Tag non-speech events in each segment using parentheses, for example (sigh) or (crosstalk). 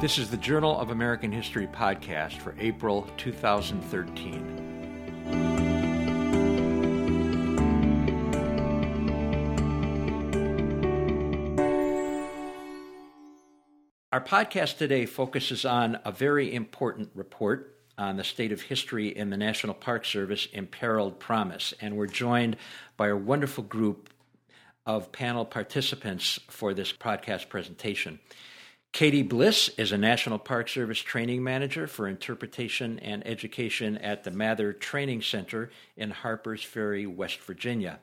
This is the Journal of American History podcast for April 2013. Our podcast today focuses on a very important report on the state of history in the National Park Service, Imperiled Promise. And we're joined by a wonderful group of panel participants for this podcast presentation. Katie Bliss is a National Park Service training manager for interpretation and education at the Mather Training Center in Harpers Ferry, West Virginia.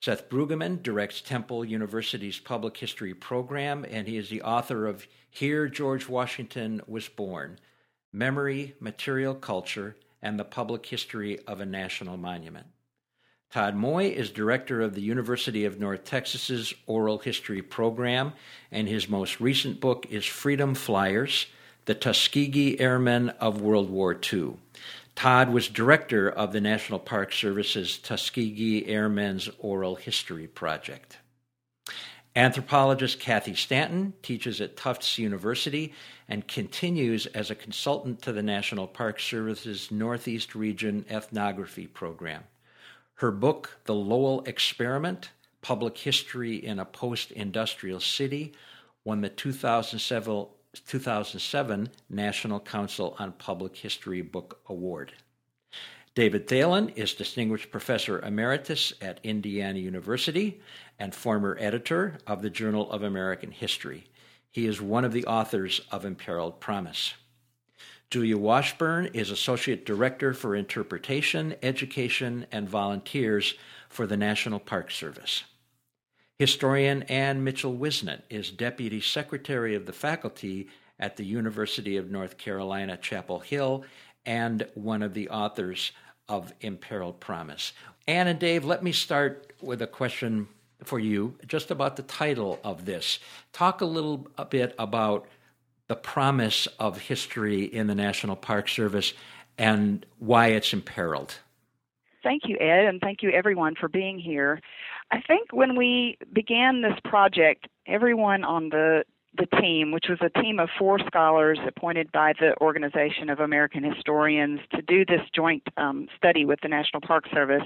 Seth Bruggeman directs Temple University's Public History program, and he is the author of Here George Washington Was Born Memory, Material Culture, and the Public History of a National Monument. Todd Moye is director of the University of North Texas's Oral History program, and his most recent book is Freedom Flyers The Tuskegee Airmen of World War II. Todd was director of the National Park Service's Tuskegee Airmen's Oral History Project. Anthropologist Cathy Stanton teaches at Tufts University and continues as a consultant to the National Park Service's Northeast Region Ethnography Program. Her book, The Lowell Experiment Public History in a Post Industrial City, won the 2007, 2007 National Council on Public History Book Award. David Thelen is Distinguished Professor Emeritus at Indiana University and former editor of the Journal of American History. He is one of the authors of Imperiled Promise. Julia Washburn is Associate Director for Interpretation, Education, and Volunteers for the National Park Service. Historian Anne Mitchell Whisnant is Deputy Secretary of the Faculty at the University of North Carolina, Chapel Hill, and one of the authors of Imperiled Promise. Anne and Dave, let me start with a question for you just about the title of this. Talk a little a bit about the promise of history in the National Park Service and why it's imperiled. Thank you, Ed, and thank you everyone for being here. I think when we began this project, everyone on the the team, which was a team of four scholars appointed by the Organization of American Historians to do this joint um, study with the National Park Service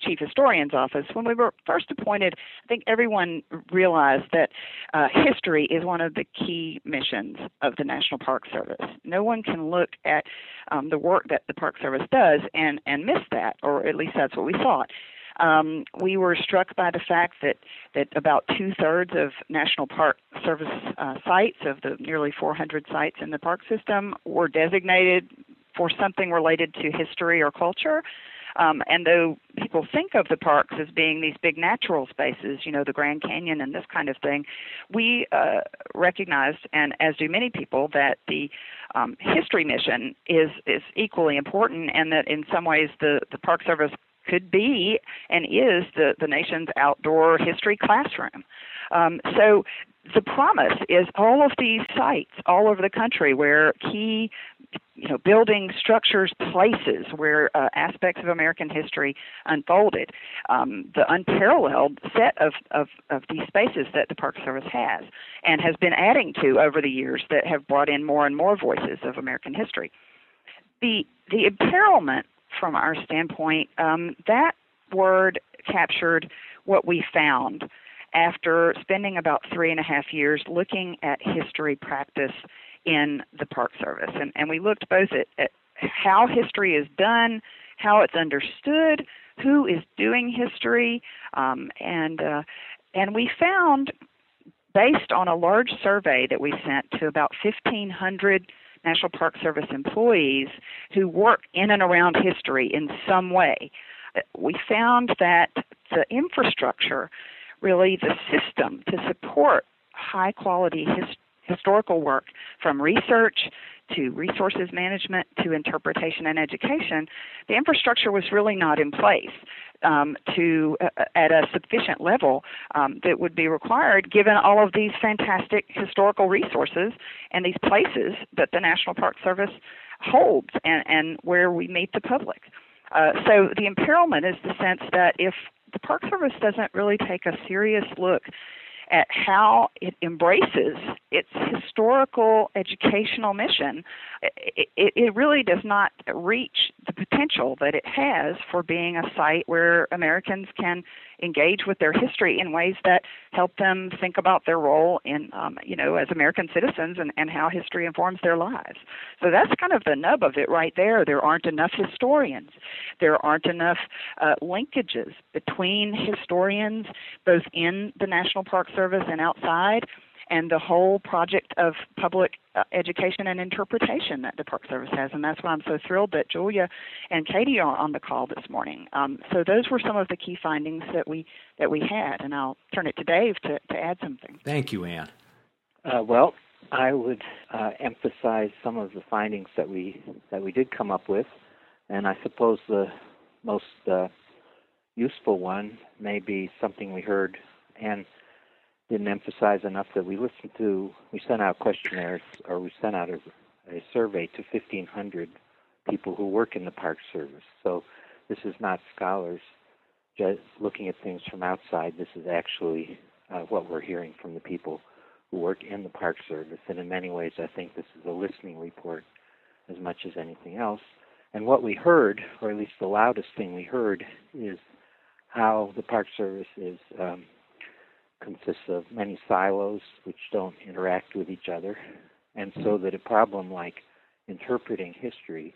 Chief Historian's Office. When we were first appointed, I think everyone realized that uh, history is one of the key missions of the National Park Service. No one can look at um, the work that the Park Service does and, and miss that, or at least that's what we thought. Um, we were struck by the fact that, that about two thirds of National Park Service uh, sites, of the nearly 400 sites in the park system, were designated for something related to history or culture. Um, and though people think of the parks as being these big natural spaces, you know, the Grand Canyon and this kind of thing, we uh, and as do many people, that the um, history mission is is equally important, and that in some ways the the Park Service could be and is the, the nation's outdoor history classroom. Um, so the promise is all of these sites all over the country where key you know building structures places where uh, aspects of american history unfolded. Um, the unparalleled set of, of, of these spaces that the park service has and has been adding to over the years that have brought in more and more voices of american history. The the imperilment from our standpoint, um, that word captured what we found after spending about three and a half years looking at history practice in the Park Service. And, and we looked both at, at how history is done, how it's understood, who is doing history, um, and uh, and we found, based on a large survey that we sent to about 1,500 National Park Service employees who work in and around history in some way. We found that the infrastructure, really the system to support high quality his, historical work from research to resources management to interpretation and education, the infrastructure was really not in place um, to uh, at a sufficient level um, that would be required given all of these fantastic historical resources and these places that the National Park Service holds and, and where we meet the public. Uh, so the imperilment is the sense that if the Park Service doesn't really take a serious look at how it embraces its historical educational mission, it, it, really does not reach the potential that it has for being a site where Americans can engage with their history in ways that help them think about their role in, um, you know, as American citizens and, and how history informs their lives. So that's kind of the nub of it right there. There aren't enough historians. There aren't enough uh, linkages between historians, both in the National Park Service and outside and the whole project of public uh, education and interpretation that the Park Service has. And that's why I'm so thrilled that Julia and Katie are on the call this morning. Um, so those were some of the key findings that we that we had, and I'll turn it to Dave to, to add something. Thank you, Anne. Uh, well, I would uh, emphasize some of the findings that we that we did come up with, and I suppose the most uh, useful one may be something we heard and didn't emphasize enough that we listened to, we sent out questionnaires, or we sent out a, a survey to 1,500 people who work in the Park Service. So this is not scholars just looking at things from outside. This is actually uh, what we're hearing from the people who work in the Park Service. And in many ways, I think this is a listening report as much as anything else. And what we heard, or at least the loudest thing we heard, is how the Park Service is um, consists of many silos which don't interact with each other, and so that a problem like interpreting history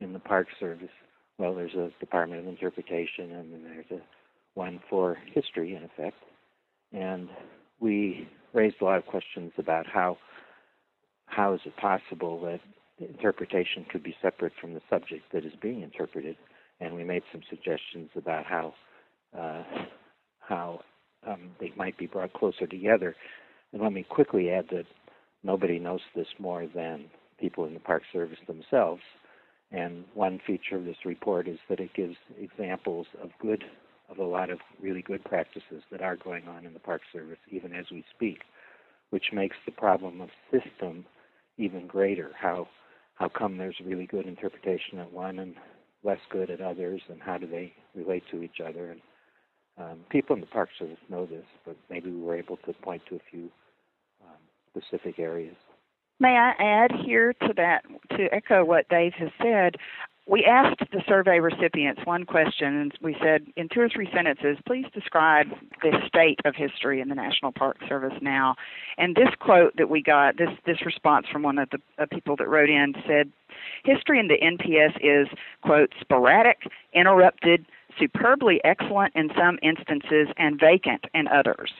in the Park Service, well, there's a Department of Interpretation, and then there's a one for history, in effect, and we raised a lot of questions about how how is it possible that interpretation could be separate from the subject that is being interpreted, and we made some suggestions about how uh, how um, they might be brought closer together. And let me quickly add that nobody knows this more than people in the Park Service themselves. And one feature of this report is that it gives examples of good, of a lot of really good practices that are going on in the Park Service, even as we speak, which makes the problem of system even greater. How how come there's really good interpretation at one and less good at others, and how do they relate to each other? And um, people in the Park Service know this, but maybe we were able to point to a few um, specific areas. May I add here to that, to echo what Dave has said? We asked the survey recipients one question, and we said, in two or three sentences, please describe the state of history in the National Park Service now. And this quote that we got, this, this response from one of the uh, people that wrote in said, History in the NPS is, quote, sporadic, interrupted, superbly excellent in some instances and vacant in others.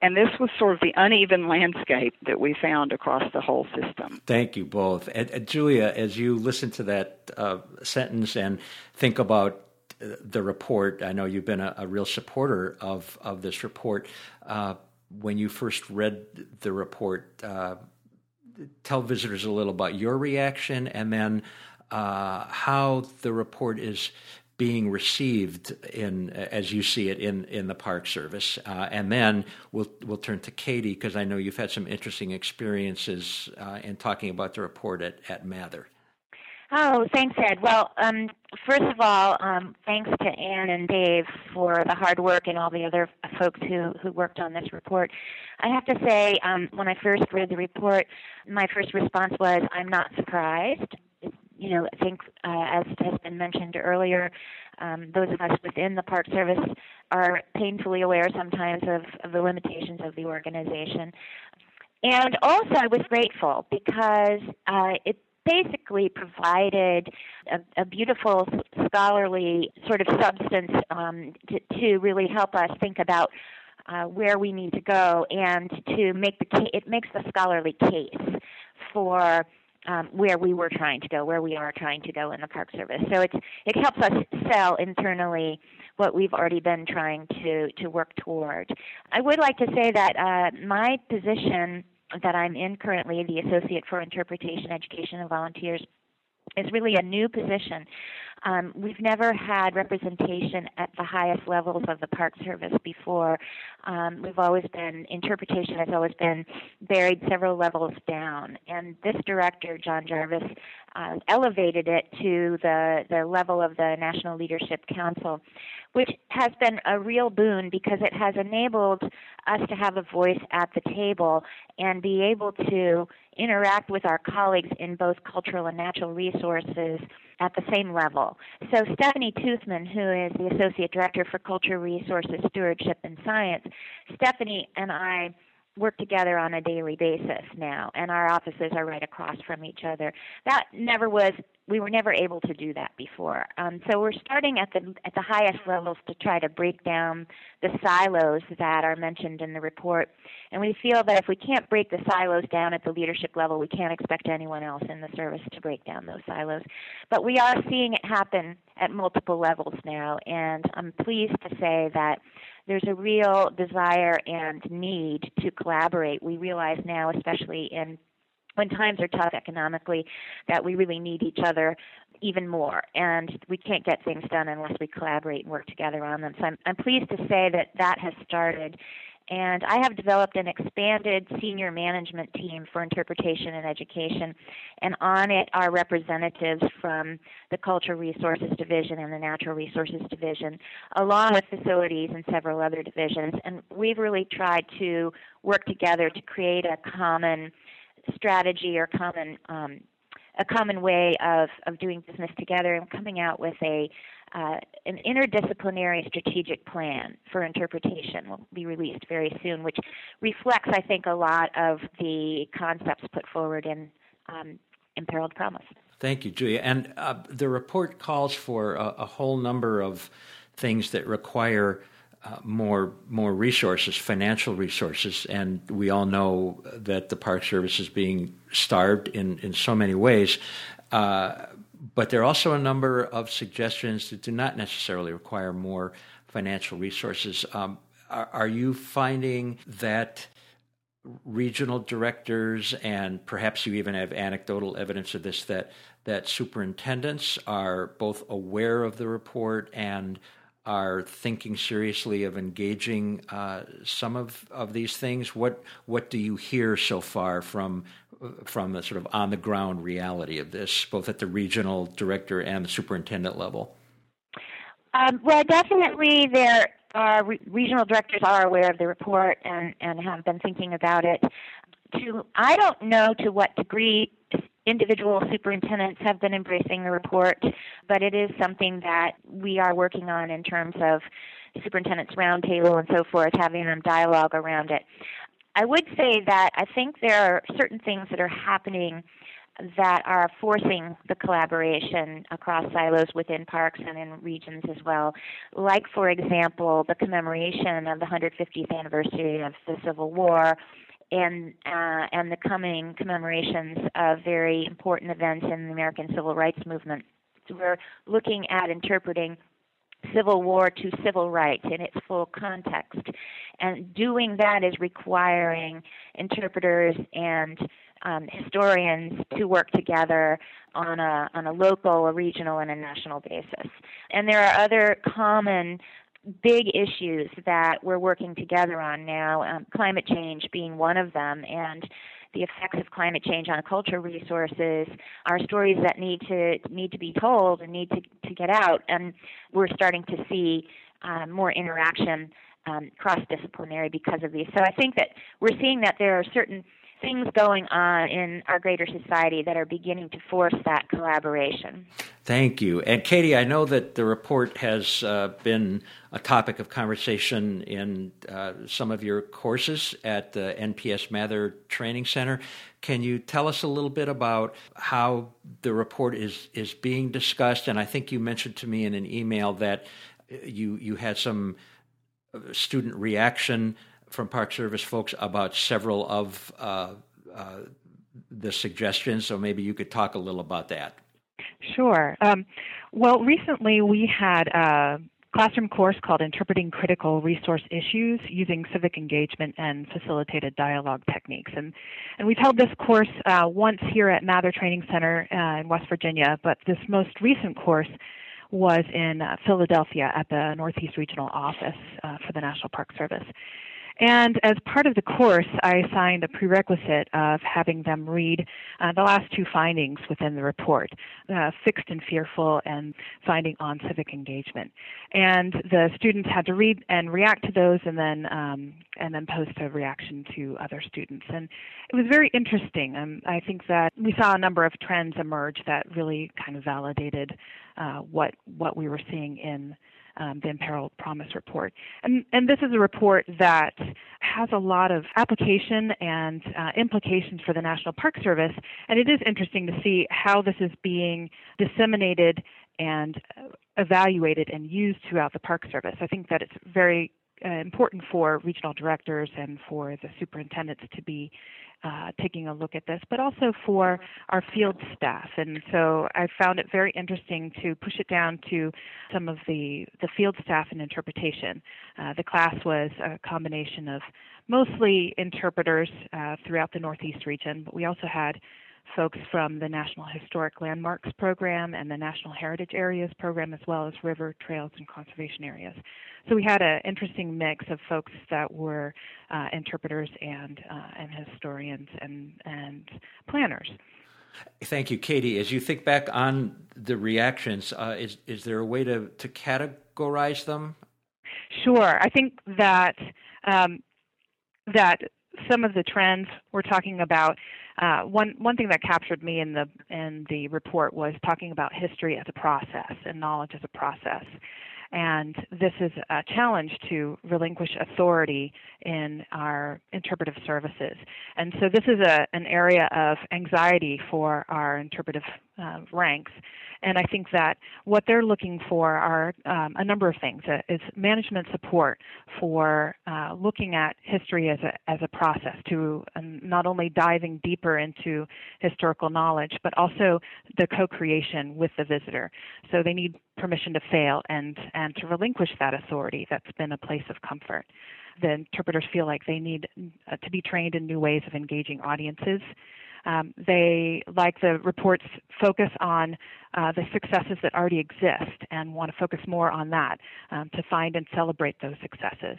And this was sort of the uneven landscape that we found across the whole system. Thank you both. And, and Julia, as you listen to that uh, sentence and think about uh, the report, I know you've been a, a real supporter of, of this report. Uh, when you first read the report, uh, tell visitors a little about your reaction and then uh, how the report is being received in as you see it in in the park service uh, and then we'll we'll turn to Katie because I know you've had some interesting experiences uh, in talking about the report at, at Mather. Oh, thanks, Ed. Well, um, first of all, um, thanks to Anne and Dave for the hard work and all the other folks who, who worked on this report. I have to say, um, when I first read the report, my first response was, I'm not surprised you know, I think uh, as has been mentioned earlier, um, those of us within the Park Service are painfully aware sometimes of, of the limitations of the organization. And also, I was grateful because uh, it basically provided a, a, beautiful scholarly sort of substance um, to, to, really help us think about uh, where we need to go and to make the it makes the scholarly case for um, where we were trying to go, where we are trying to go in the Park Service. So it's it helps us sell internally what we've already been trying to to work toward. I would like to say that uh, my position that I'm in currently, the Associate for Interpretation, Education, and Volunteers, is really a new position. Um, we've never had representation at the highest levels of the Park Service before. Um, we've always been, interpretation has always been buried several levels down. And this director, Jon Jarvis, uh, elevated it to the, the level of the National Leadership Council, which has been a real boon because it has enabled us to have a voice at the table and be able to interact with our colleagues in both cultural and natural resources at the same level. So Stephanie Toothman, who is the Associate Director for Cultural Resources, Stewardship, and Science, Stephanie and I work together on a daily basis now, and our offices are right across from each other. That never was. We were never able to do that before. Um, so we're starting at the at the highest levels to try to break down the silos that are mentioned in the report. And we feel that if we can't break the silos down at the leadership level, we can't expect anyone else in the service to break down those silos. But we are seeing it happen at multiple levels now, and I'm pleased to say that there's a real desire and need to collaborate. We realize now, especially in when times are tough economically, that we really need each other even more. And we can't get things done unless we collaborate and work together on them. So I'm, I'm pleased to say that that has started and I have developed an expanded senior management team for interpretation and education. And on it are representatives from the Cultural Resources Division and the Natural Resources Division, along with facilities and several other divisions. And we've really tried to work together to create a common strategy or common um, a common way of, of doing business together and coming out with a uh, an interdisciplinary strategic plan for interpretation will be released very soon, which reflects, I think, a lot of the concepts put forward in um, Imperiled Promise. Thank you, Julia. And uh, the report calls for a, a, whole number of things that require uh, more more resources, financial resources, and we all know that the Park Service is being starved in in so many ways. Uh, but there are also a number of suggestions that do not necessarily require more financial resources. Um, are, are, you finding that regional directors, and perhaps you even have anecdotal evidence of this, that that superintendents are both aware of the report and are thinking seriously of engaging uh, some of, of these things? What what do you hear so far from from the sort of on the ground reality of this, both at the regional director and the superintendent level? Um, well, definitely, there are re- regional directors are aware of the report and, and have been thinking about it. To I don't know to what degree individual superintendents have been embracing the report, but it is something that we are working on in terms of superintendents roundtable and so forth, having them dialogue around it. I would say that I think there are certain things that are happening that are forcing the collaboration across silos within parks and in regions as well. Like, for example, the commemoration of the 150th anniversary of the Civil War and uh, and the coming commemorations of very important events in the American Civil Rights Movement. We're looking at interpreting Civil War to civil rights in its full context. And doing that is requiring interpreters and um, historians to work together on a, on a local, a regional, and a national basis. And there are other common big issues that we're working together on now, um, climate change being one of them. And the effects of climate change on cultural resources are stories that need to need to be told and need to, to get out. And we're starting to see um, more interaction um, cross disciplinary because of these. So I think that we're seeing that there are certain things going on in our greater society that are beginning to force that collaboration. Thank you. And Katie, I know that the report has uh, been a topic of conversation in uh, some of your courses at the NPS Mather Training Center. Can you tell us a little bit about how the report is, is being discussed? And I think you mentioned to me in an email that you, you had some student reaction from Park Service folks about several of uh, uh, the suggestions. So maybe you could talk a little about that. Sure. Um, well, recently we had a classroom course called Interpreting Critical Resource Issues Using Civic Engagement and Facilitated Dialogue Techniques. And, and we've held this course uh, once here at Mather Training Center uh, in West Virginia, but this most recent course was in uh, Philadelphia at the Northeast Regional Office uh, for the National Park Service. And as part of the course, I assigned a prerequisite of having them read uh, the last two findings within the report uh, fixed and fearful and finding on civic engagement. And the students had to read and react to those and then, um, and then post a reaction to other students. And it was very interesting. Um, I think that we saw a number of trends emerge that really kind of validated uh, what, what we were seeing in um, the Imperiled Promise report. And, and this is a report that has a lot of application and uh, implications for the National Park Service, and it is interesting to see how this is being disseminated and evaluated and used throughout the Park Service. I think that it's very uh, important for regional directors and for the superintendents to be uh, taking a look at this, but also for our field staff. And so I found it very interesting to push it down to some of the, the field staff and interpretation. Uh, the class was a combination of mostly interpreters uh, throughout the Northeast region, but we also had folks from the National Historic Landmarks Program and the National Heritage Areas Program, as well as river, trails, and conservation areas. So we had an interesting mix of folks that were uh, interpreters and uh, and historians and and planners. Thank you, Katie. As you think back on the reactions, uh, is is there a way to to categorize them? Sure. I think that um, that some of the trends we're talking about uh, one one thing that captured me in the in the report was talking about history as a process and knowledge as a process. And this is a challenge to relinquish authority in our interpretive services. And so this is a, an area of anxiety for our interpretive uh, ranks. And I think that what they're looking for are um, a number of things. Uh, is management support for uh, looking at history as a, as a process, to um, not only diving deeper into historical knowledge, but also the co-creation with the visitor. So they need permission to fail and, and to relinquish that authority that's been a place of comfort the interpreters feel like they need uh, to be trained in new ways of engaging audiences um, they like the reports focus on uh, the successes that already exist and want to focus more on that um, to find and celebrate those successes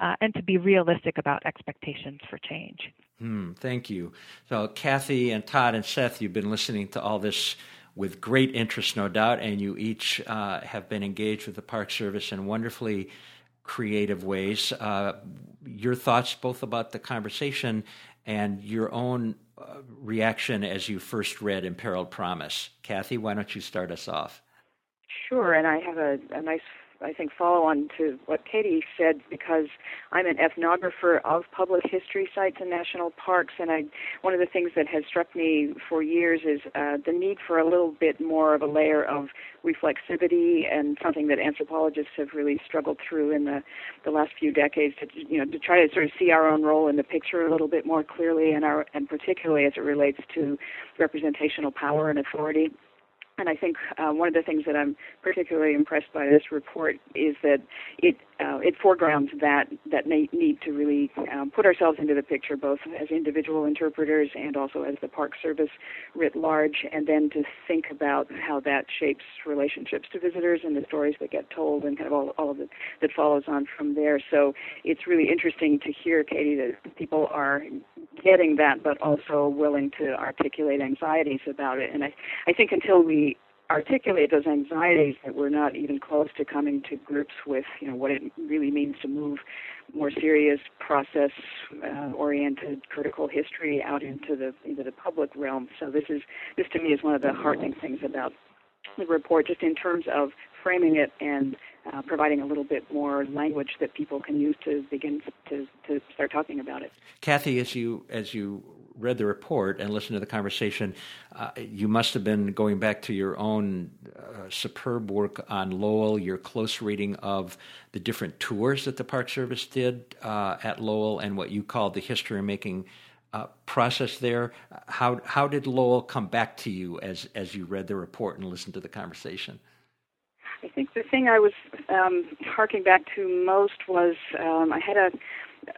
uh, and to be realistic about expectations for change. Hmm, thank you. So, Cathy and Todd and Seth, you've been listening to all this with great interest, no doubt, and you each uh, have been engaged with the Park Service in wonderfully creative ways. Uh, your thoughts both about the conversation and your own reaction as you first read Imperiled Promise. Cathy, why don't you start us off? Sure, and I have a, a nice I think, follow on to what Katie said because I'm an ethnographer of public history sites and national parks, and I one of the things that has struck me for years is uh, the need for a little bit more of a layer of reflexivity and something that anthropologists have really struggled through in the the last few decades to you know to try to sort of see our own role in the picture a little bit more clearly and our and particularly as it relates to representational power and authority and I think uh, one of the things that I'm particularly impressed by this report is that it uh, it foregrounds that that may need to really um, put ourselves into the picture, both as individual interpreters and also as the Park Service writ large, and then to think about how that shapes relationships to visitors and the stories that get told, and kind of all, all of it that follows on from there. So it's really interesting to hear, Katie, that people are getting that, but also willing to articulate anxieties about it. And I, I think until we articulate those anxieties that we're not even close to coming to grips with, you know, what it really means to move more serious process uh, oriented critical history out into the into the public realm. So this is this to me is one of the heartening things about the report, just in terms of framing it and uh, providing a little bit more language that people can use to begin to, to start talking about it. Cathy, as you as you read the report and listened to the conversation, uh, you must have been going back to your own uh, superb work on Lowell, your close reading of the different tours that the Park Service did uh, at Lowell, and what you called the history making. Uh, process there. How how did Lowell come back to you as as you read the report and listened to the conversation? I think the thing I was um, harking back to most was um, I had a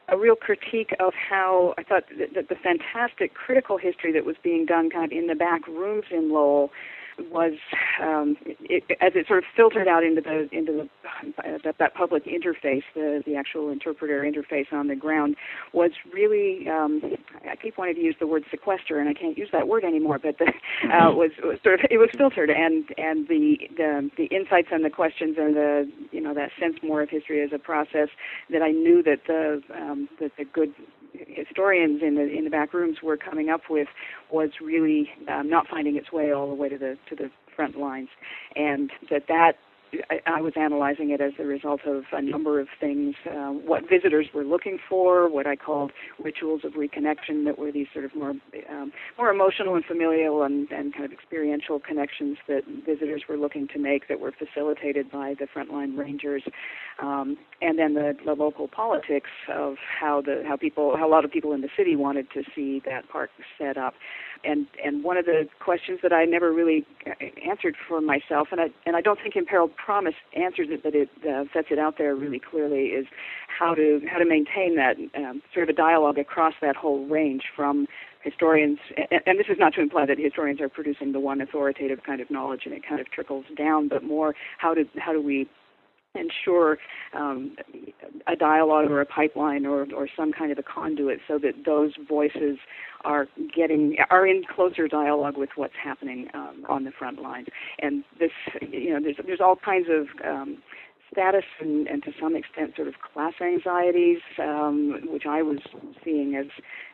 a real critique of how I thought that the fantastic critical history that was being done kind of in the back rooms in Lowell was um, it, as it sort of filtered out into the into the uh, that, that public interface, the the actual interpreter interface on the ground, was really um, I keep wanting to use the word sequester, and I can't use that word anymore. But the, uh, was, was sort of it was filtered, and and the the the insights and the questions and the you know that sense more of history as a process that I knew that the um, that the good historians in the in the back rooms were coming up with was really um, not finding its way all the way to the to the front lines, and that that I, I was analyzing it as a result of a number of things, uh, what visitors were looking for, what I called rituals of reconnection that were these sort of more um, more emotional and familial and, and kind of experiential connections that visitors were looking to make that were facilitated by the frontline rangers, um, and then the, the local politics of how the how people how a lot of people in the city wanted to see that park set up. And and one of the questions that I never really answered for myself, and I and I don't think Imperiled Promise answers it, but it uh, sets it out there really clearly, is how to how to maintain that um, sort of a dialogue across that whole range from historians, and, and this is not to imply that historians are producing the one authoritative kind of knowledge and it kind of trickles down, but more how do how do we ensure um, a dialogue or a pipeline or, or some kind of a conduit so that those voices are getting are in closer dialogue with what's happening um, on the front lines. And this, you know, there's there's all kinds of um, status and, and to some extent sort of class anxieties, um, which I was seeing as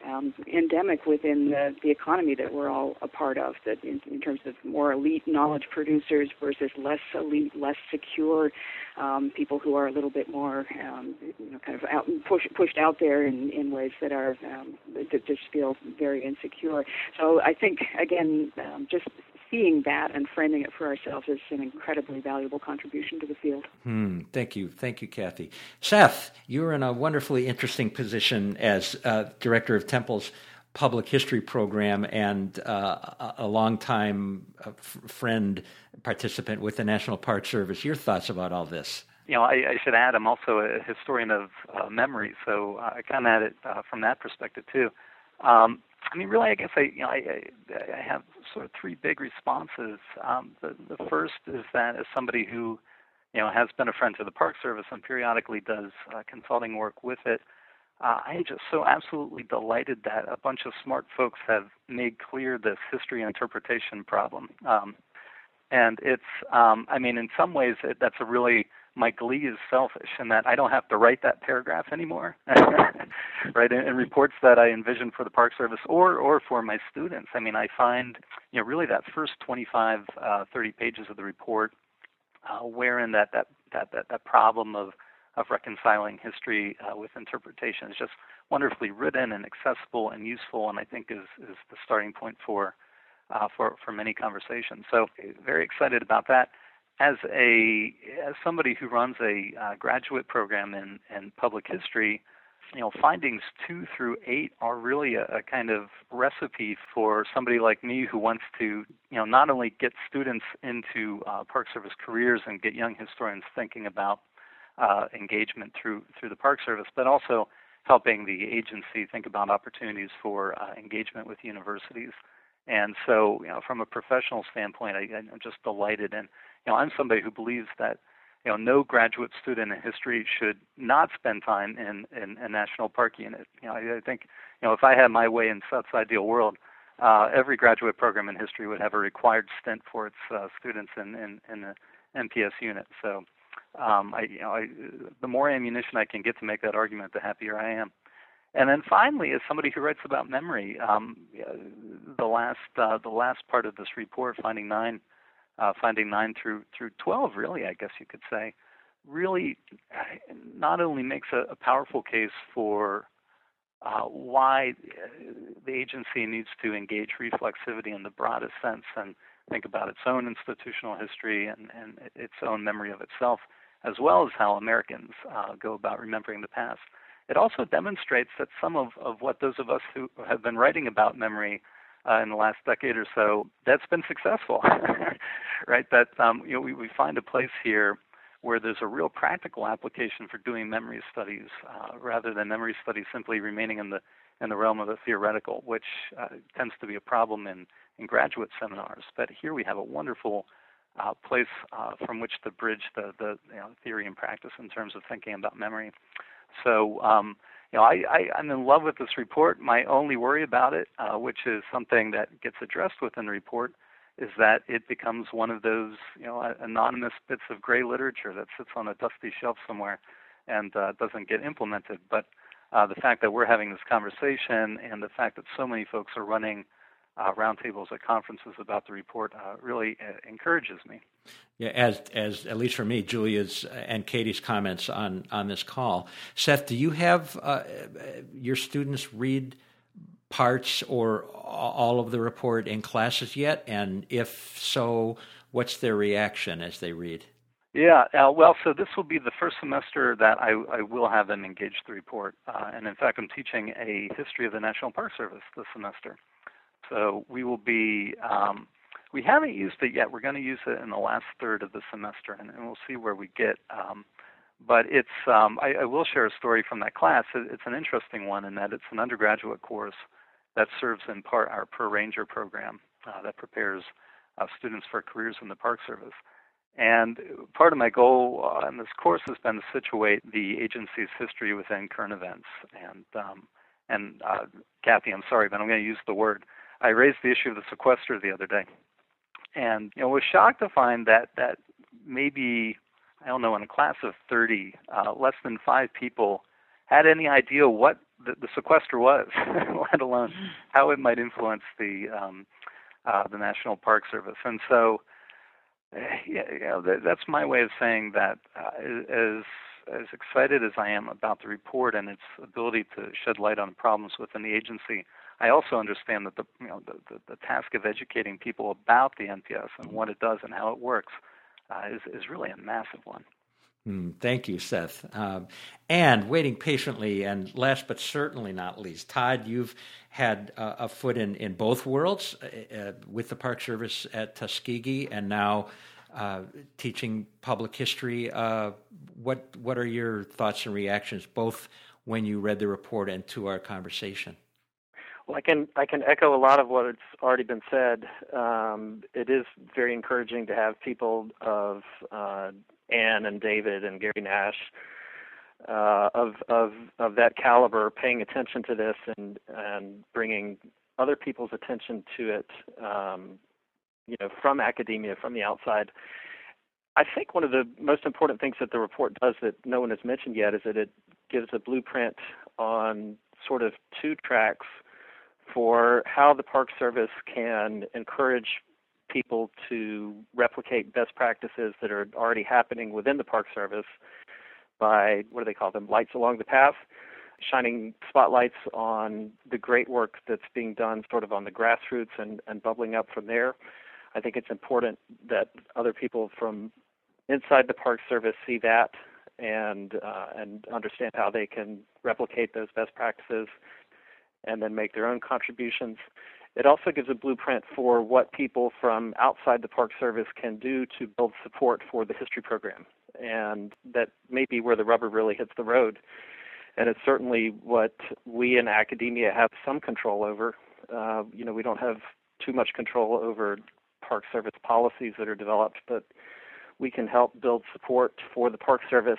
um, endemic within the, the economy that we're all a part of, that in, in terms of more elite knowledge producers versus less elite, less secure um, people who are a little bit more, um, you know, kind of out, push, pushed out there in, in ways that are um, that just feel very insecure. So I think again, um, just seeing that and framing it for ourselves is an incredibly valuable contribution to the field. Hmm, thank you. Thank you, Cathy. Seth, you're in a wonderfully interesting position as uh, director of Temple's public history program and uh, a longtime uh, friend, participant with the National Park Service. Your thoughts about all this? You know, I, I should add, I'm also a historian of uh, memory, so I come at it uh, from that perspective too. Um, I mean, really, I guess I, you know, I, I, I have sort of three big responses. Um, the, the first is that as somebody who, you know, has been a friend to the Park Service and periodically does uh, consulting work with it, uh, I am just so absolutely delighted that a bunch of smart folks have made clear this history interpretation problem. Um, and it's, um, I mean, in some ways, it, that's a really my glee is selfish in that I don't have to write that paragraph anymore, (laughs) right? And, and, reports that I envision for the Park Service or or for my students. I mean, I find you know really that first 25, uh, 30 pages of the report, uh, wherein that that that that, that problem of of reconciling history uh, with interpretation is just wonderfully written and accessible and useful, and I think is is the starting point for uh, for for many conversations. So very excited about that as a as somebody who runs a uh, graduate program in in public history, you know, findings two through eight are really a, a, kind of recipe for somebody like me who wants to, you know, not only get students into uh, Park Service careers and get young historians thinking about uh, engagement through through the Park Service, but also helping the agency think about opportunities for uh, engagement with universities. And so, you know, from a professional standpoint, I, I'm just delighted and you know, I'm somebody who believes that you know no graduate student in history should not spend time in in a national park unit. You know, I, I think you know if I had my way in Seth's ideal world, uh, every graduate program in history would have a required stint for its uh, students in in, in the NPS unit. So. Um, I, you know, I, the more ammunition I can get to make that argument, the happier I am. And then finally, as somebody who writes about memory, um, the last uh, the last part of this report, finding nine, uh, finding nine through through 12, really, I guess you could say, really not only makes a, a powerful case for uh, why uh, the agency needs to engage reflexivity in the broadest sense and think about its own institutional history and, and its own memory of itself, as well as how Americans uh, go about remembering the past. It also demonstrates that some of, of what those of us who have been writing about memory uh, in the last decade or so, that's been successful, (laughs) right? That um, you know we, we find a place here where there's a real practical application for doing memory studies uh, rather than memory studies simply remaining in the in the realm of the theoretical, which uh, tends to be a problem in, in graduate seminars. But here we have a wonderful uh, place uh, from which to bridge the, the you know, theory and practice in terms of thinking about memory. So, um, you know, I, I, am in love with this report. My only worry about it, uh, which is something that gets addressed within the report, is that it becomes one of those, you know, anonymous bits of gray literature that sits on a dusty shelf somewhere and uh, doesn't get implemented. But uh, the fact that we're having this conversation and the fact that so many folks are running uh, roundtables at conferences about the report uh, really uh, encourages me. Yeah, as as at least for me, Julia's and Katie's comments on on this call. Seth, do you have uh, your students read parts or all of the report in classes yet? And if so, what's their reaction as they read? Yeah, uh, well, so this will be the first semester that I, I will have them engage the report. Uh, and in fact, I'm teaching a history of the National Park Service this semester. So we will be, um, we haven't used it yet. We're going to use it in the last third of the semester, and, and we'll see where we get. Um, but it's, um, I, I, will share a story from that class. It, it's an interesting one in that it's an undergraduate course that serves in part our Per Ranger program uh, that prepares uh, students for careers in the Park Service. And part of my goal uh, in this course has been to situate the agency's history within current events. And um, and uh, Cathy, I'm sorry, but I'm going to use the word I raised the issue of the sequester the other day, and you know was shocked to find that that maybe I don't know in a class of 30, uh, less than five people had any idea what the, the sequester was, (laughs) let alone how it might influence the um, uh, the National Park Service. And so, uh, yeah, you know, that, that's my way of saying that uh, as as excited as I am about the report and its ability to shed light on problems within the agency, I also understand that the you know the, the, the task of educating people about the NPS and what it does and how it works uh, is is really a massive one. Mm, thank you, Seth. Um, and waiting patiently, and last but certainly not least, Todd, you've had uh, a foot in, in both worlds uh, uh with the Park Service at Tuskegee and now uh, teaching public history. Uh, what, what are your thoughts and reactions, both when you read the report and to our conversation? Well, I can I can echo a lot of what's already been said. Um, it is very encouraging to have people of uh, Anne and David and Gary Nash uh, of of of that caliber paying attention to this and and bringing other people's attention to it. Um, you know, from academia, from the outside. I think one of the most important things that the report does that no one has mentioned yet is that it gives a blueprint on sort of two tracks for how the Park Service can encourage people to replicate best practices that are already happening within the Park Service by what do they call them? Lights along the path, shining spotlights on the great work that's being done sort of on the grassroots and, and bubbling up from there. I think it's important that other people from inside the Park Service see that and uh, and understand how they can replicate those best practices and then make their own contributions. It also gives a blueprint for what people from outside the Park Service can do to build support for the history program. And that may be where the rubber really hits the road. And it's certainly what we in academia have some control over. Uh, you know, we don't have too much control over Park Service policies that are developed, but we can help build support for the Park Service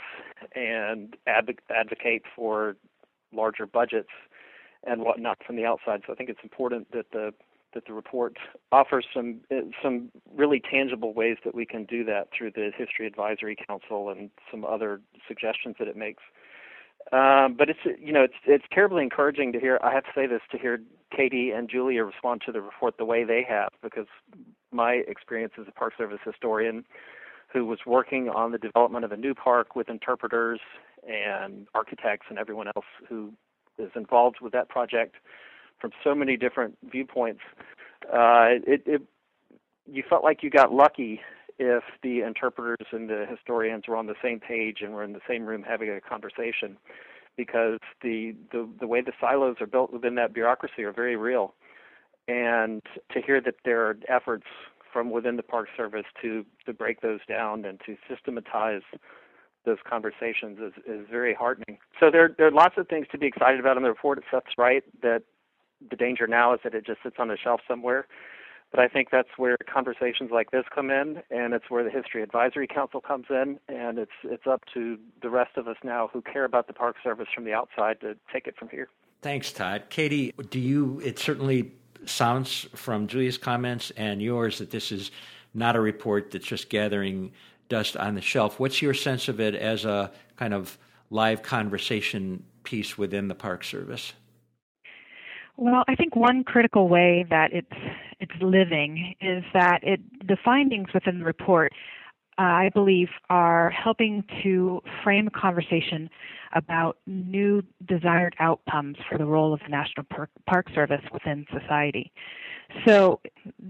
and advocate for larger budgets and whatnot from the outside. So I think it's important that the that the report offers some some really tangible ways that we can do that through the History Advisory Council and some other suggestions that it makes. Um, but it's you know it's it's terribly encouraging to hear. I have to say this to hear Katie and Julia respond to the report the way they have, because my experience as a Park Service historian who was working on the development of a new park with interpreters and architects and everyone else who is involved with that project from so many different viewpoints. Uh, it, it you felt like you got lucky if the interpreters and the historians were on the same page and were in the same room having a conversation because the, the the way the silos are built within that bureaucracy are very real and to hear that there are efforts from within the park service to to break those down and to systematize those conversations is, is very heartening. So there there are lots of things to be excited about in the report. Seth's right that the danger now is that it just sits on a shelf somewhere. But I think that's where conversations like this come in, and it's where the History Advisory Council comes in, and it's it's up to the rest of us now who care about the Park Service from the outside to take it from here. Thanks, Todd. Katie, do you? It certainly sounds from Julia's comments and yours that this is not a report that's just gathering dust on the shelf. What's your sense of it as a kind of live conversation piece within the Park Service? Well, I think one critical way that it's it's living is that it the findings within the report uh, I believe are helping to frame a conversation about new desired outcomes for the role of the National Park Service within society. So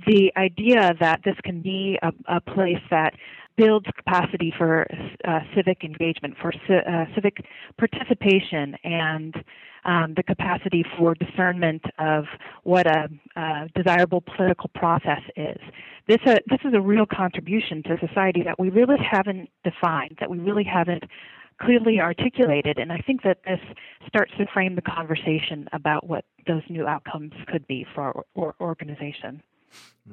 the idea that this can be a, a place that builds capacity for uh, civic engagement, for uh, civic participation, and um, the capacity for discernment of what a, a desirable political process is. This, uh, this is a real contribution to society that we really haven't defined, that we really haven't clearly articulated, and I think that this starts to frame the conversation about what those new outcomes could be for our organization.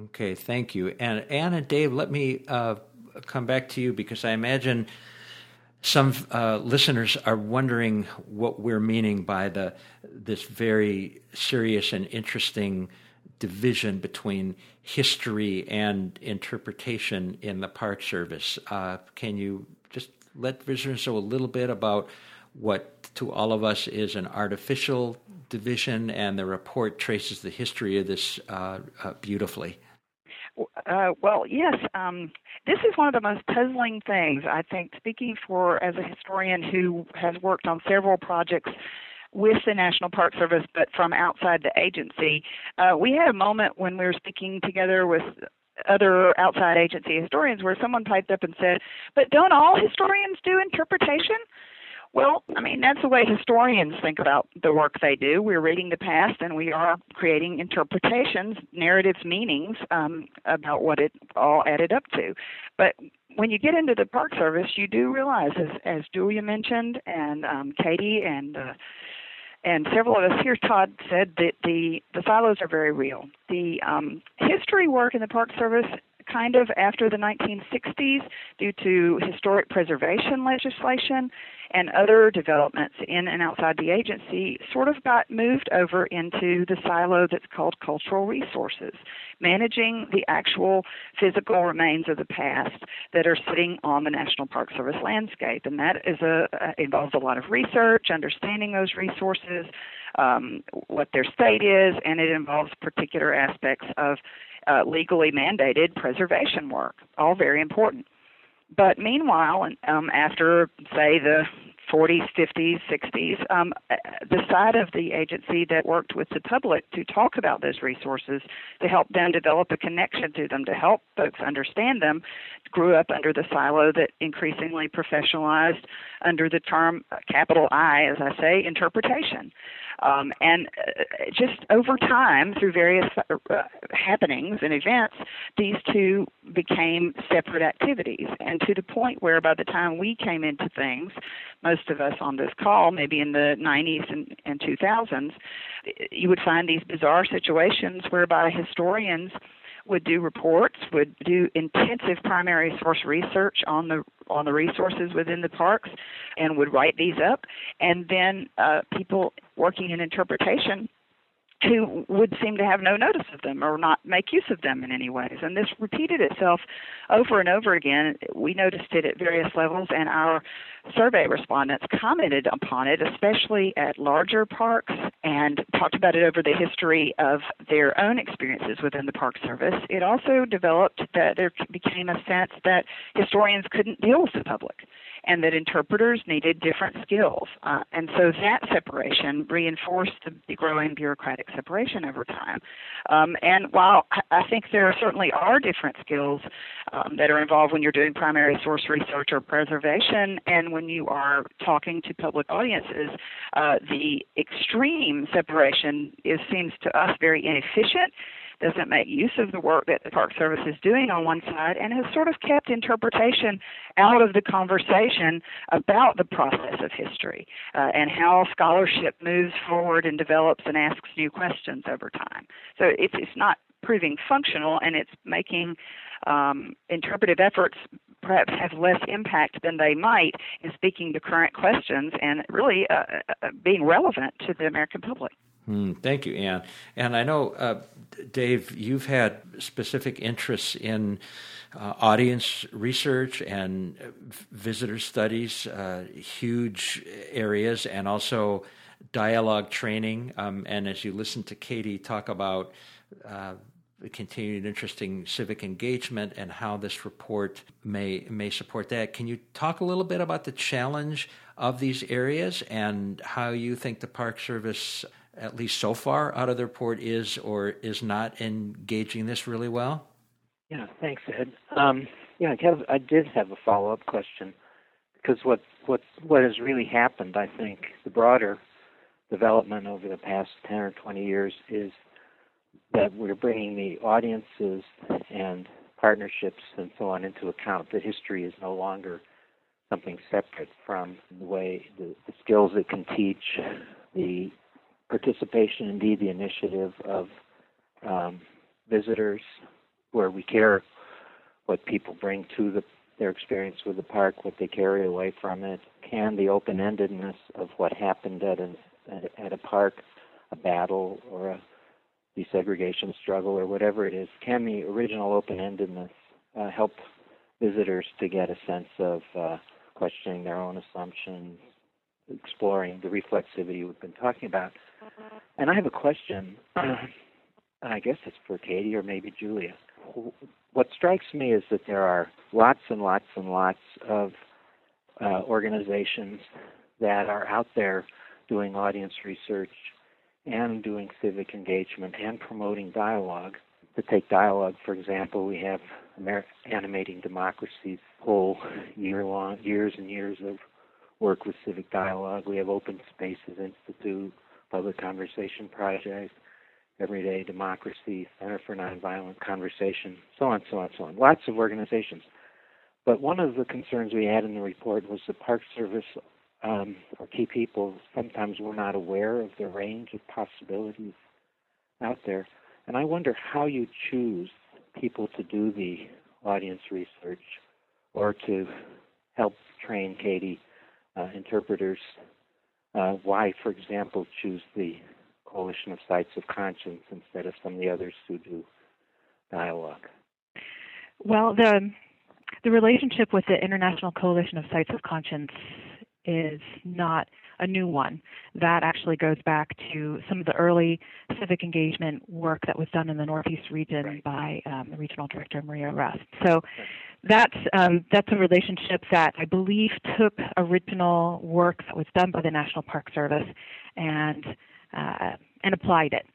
Okay, thank you. And Anne and Dave, let me uh, come back to you because I imagine some uh, listeners are wondering what we're meaning by the this very serious and interesting division between history and interpretation in the Park Service. Uh, can you just let listeners know a little bit about what to all of us is an artificial division, and the report traces the history of this uh, uh beautifully? Uh, well, yes. Um, this is one of the most puzzling things, I think, speaking for as a historian who has worked on several projects with the National Park Service, but from outside the agency. Uh, we had a moment when we were speaking together with other outside agency historians where someone piped up and said, But don't all historians do interpretation? Well, I mean, that's the way historians think about the work they do. We're reading the past and we are creating interpretations, narratives, meanings um, about what it all added up to. But when you get into the Park Service, you do realize, as, as Julia mentioned, and um, Katie and uh, and several of us here, Todd said that the the silos are very real. The um, history work in the Park Service kind of after the 1960s due to historic preservation legislation and other developments in and outside the agency sort of got moved over into the silo that's called cultural resources, managing the actual physical remains of the past that are sitting on the National Park Service landscape. And that is a, uh, involves a lot of research, understanding those resources, um, what their state is, and it involves particular aspects of uh, legally mandated preservation work, all very important. But meanwhile, um, after say the 40s, 50s, 60s, um, the side of the agency that worked with the public to talk about those resources, to help them develop a connection to them, to help folks understand them, grew up under the silo that increasingly professionalized under the term uh, capital I, as I say, interpretation. Um, and uh, just over time, through various uh, happenings and events, these two became separate activities. And to the point where by the time we came into things, most of us on this call, maybe in the 90s and, and 2000s, you would find these bizarre situations whereby historians would do reports, would do intensive primary source research on the on the resources within the parks, and would write these up. And then uh, people working in interpretation who would seem to have no notice of them or not make use of them in any ways. And this repeated itself over and over again. We noticed it at various levels, and our survey respondents commented upon it, especially at larger parks, and talked about it over the history of their own experiences within the Park Service. It also developed that there became a sense that historians couldn't deal with the public and that interpreters needed different skills. Uh, and so that separation reinforced the growing bureaucratic separation over time. Um, and while I think there certainly are different skills um, that are involved when you're doing primary source research or preservation, and when you are talking to public audiences, uh, the extreme separation is seems to us very inefficient doesn't make use of the work that the Park Service is doing on one side, and has sort of kept interpretation out of the conversation about the process of history uh, and how scholarship moves forward and develops and asks new questions over time. So it's, it's not proving functional and it's making um, interpretive efforts perhaps have less impact than they might in speaking to current questions and really uh, uh, being relevant to the American public. Hmm, thank you, Anne. And I know, uh, Dave, you've had specific interests in uh, audience research and visitor studies, uh, huge areas, and also dialogue training. Um, and as you listen to Katie talk about uh, continued interesting civic engagement and how this report may may support that. Can you talk a little bit about the challenge of these areas and how you think the Park Service, at least so far out of the report, is or is not engaging this really well? Yeah, thanks, Ed. Um, yeah, I, have, I did have a follow up question because what what what has really happened, I think, the broader development over the past ten or twenty years is that we're bringing the audiences and partnerships and so on into account. That history is no longer something separate from the way the, the skills it can teach, the participation, indeed the initiative of um, visitors, where we care what people bring to the, their experience with the park, what they carry away from it, can the open-endedness of what happened at at a park, a battle or a desegregation struggle or whatever it is, can the original open-endedness uh, help visitors to get a sense of uh, questioning their own assumptions, exploring the reflexivity we've been talking about. And I have a question. (clears throat) And I guess it's for Katie or maybe Julia. What strikes me is that there are lots and lots and lots of uh, organizations that are out there doing audience research and doing civic engagement and promoting dialogue. To take dialogue, for example, we have Amer- Animating Democracy's whole year long, years and years of work with civic dialogue. We have Open Spaces Institute, Public Conversation Project, Everyday Democracy, Center for Nonviolent Conversation, so on, so on, so on. Lots of organizations. But one of the concerns we had in the report was the Park Service um, or key people sometimes we're not aware of the range of possibilities out there. And I wonder how you choose people to do the audience research or to help train Katie uh, interpreters. Uh, why, for example, choose the Coalition of Sites of Conscience instead of some of the others who do dialogue? Well, the the relationship with the International Coalition of Sites of Conscience is not a new one. That actually goes back to some of the early civic engagement work that was done in the Northeast region right. by um, the regional director Marie Rust. So that's um, that's a relationship that I believe took original work that was done by the National Park Service and uh, and applied it.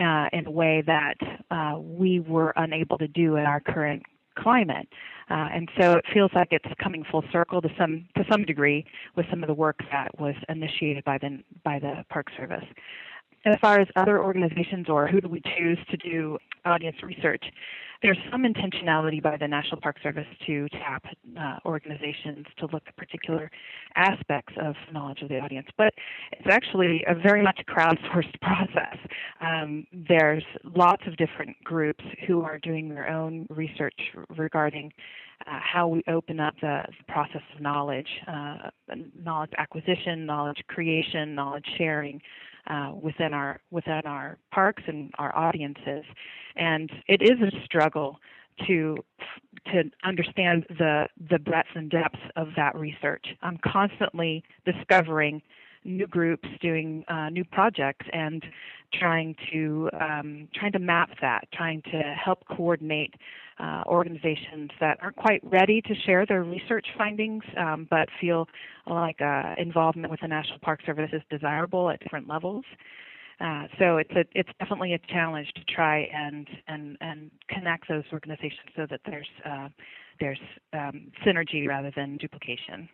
Uh, in a way that uh, we were unable to do in our current climate. Uh, and so it feels like it's coming full circle to some to some degree with some of the work that was initiated by the by the Park Service. As far as other organizations or who do we choose to do audience research, there's some intentionality by the National Park Service to tap uh, organizations to look at particular aspects of knowledge of the audience, but it's actually a very much crowdsourced (laughs) process. Um, there's lots of different groups who are doing their own research regarding uh, how we open up the, the process of knowledge, uh, knowledge acquisition, knowledge creation, knowledge sharing uh, within our within our parks and our audiences, and it is a struggle to to understand the the breadth and depth of that research. I'm constantly discovering new groups doing uh, new projects and trying to um, trying to map that, trying to help coordinate uh, organizations that aren't quite ready to share their research findings, um, but feel like uh, involvement with the National Park Service is desirable at different levels. Uh, so it's a, it's definitely a challenge to try and and and connect those organizations so that there's uh, there's um, synergy rather than duplication.